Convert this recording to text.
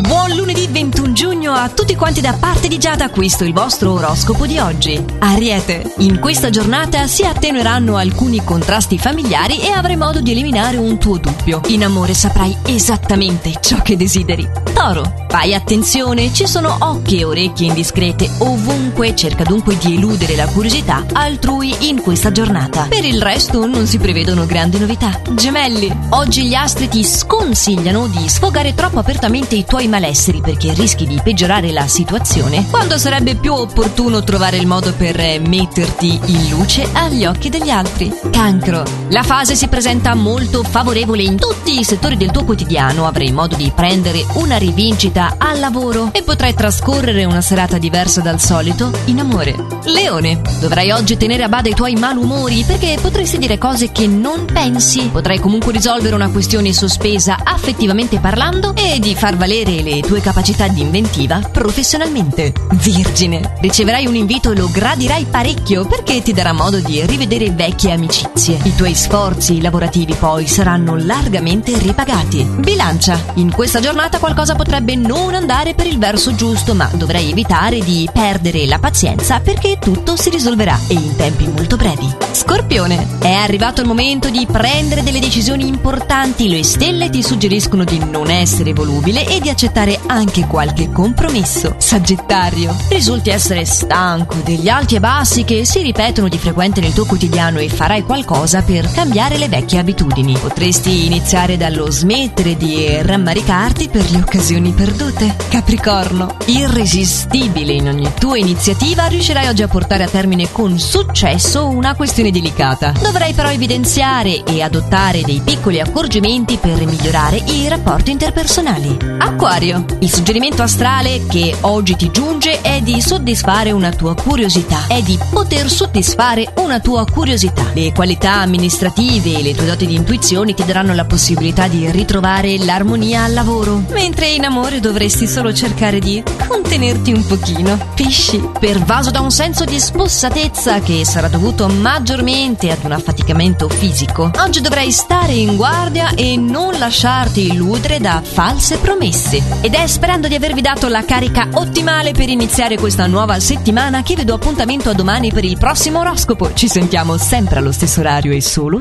Buon lunedì 21 giugno a tutti quanti da parte di Giada, questo è il vostro oroscopo di oggi. Ariete, in questa giornata si attenueranno alcuni contrasti familiari e avrai modo di eliminare un tuo dubbio. In amore saprai esattamente ciò che desideri. Toro, fai attenzione, ci sono occhi e orecchie indiscrete ovunque, cerca dunque di eludere la curiosità altrui in questa giornata. Per il resto non si prevedono grandi novità. Gemelli, oggi gli astri ti sconsigliano di sfogare troppo apertamente i tuoi malesseri perché rischi di peggiorare la situazione, quando sarebbe più opportuno trovare il modo per metterti in luce agli occhi degli altri. Cancro, la fase si presenta molto favorevole in tutti i settori del tuo quotidiano, avrai modo di prendere una rivincita al lavoro e potrai trascorrere una serata diversa dal solito in amore. Leone, dovrai oggi tenere a bada i tuoi malumori perché potresti dire cose che non pensi. Potrai comunque risolvere una questione sospesa affettivamente parlando e di far valere le tue capacità di inventiva professionalmente. Virgine, riceverai un invito e lo gradirai parecchio perché ti darà modo di rivedere vecchie amicizie. I tuoi sforzi lavorativi poi saranno largamente ripagati. Bilancia, in questa giornata qualcosa potrebbe non andare per il verso giusto, ma dovrai evitare di perdere la pazienza perché tutto si risolverà e in tempi molto brevi. Scorpione, è arrivato il momento di prendere delle decisioni importanti. Le stelle ti suggeriscono di non essere volubile e di accettare anche qualche compromesso. Sagittario, risulti essere stanco degli alti e bassi che si ripetono di frequente nel tuo quotidiano e farai qualcosa per cambiare le vecchie abitudini. Potresti iniziare dallo smettere di rammaricarti per le occasioni perdute. Capricorno, irresistibile in ogni tua iniziativa, riuscirai oggi a portare a termine con successo una questione delicata. Dovrai però evidenziare e adottare dei piccoli accorgimenti per migliorare i rapporti interpersonali. Acquario, il suggerimento astrale che oggi ti giunge è di soddisfare una tua curiosità, è di poter soddisfare una tua curiosità. Le qualità amministrative e le tue doti di intuizione ti daranno la possibilità di ritrovare l'armonia al lavoro, mentre in amore dovresti solo cercare di contenerti un pochino. Pesci, pervaso da un senso di spossatezza che sarà dovuto maggiormente ad un affaticamento fisico, oggi dovrai stare in guardia e non lasciarti illudere da false promesse. Ed è sperando di avervi dato la carica ottimale per iniziare questa nuova settimana che vi do appuntamento a domani per il prossimo oroscopo. Ci sentiamo sempre allo stesso orario e solo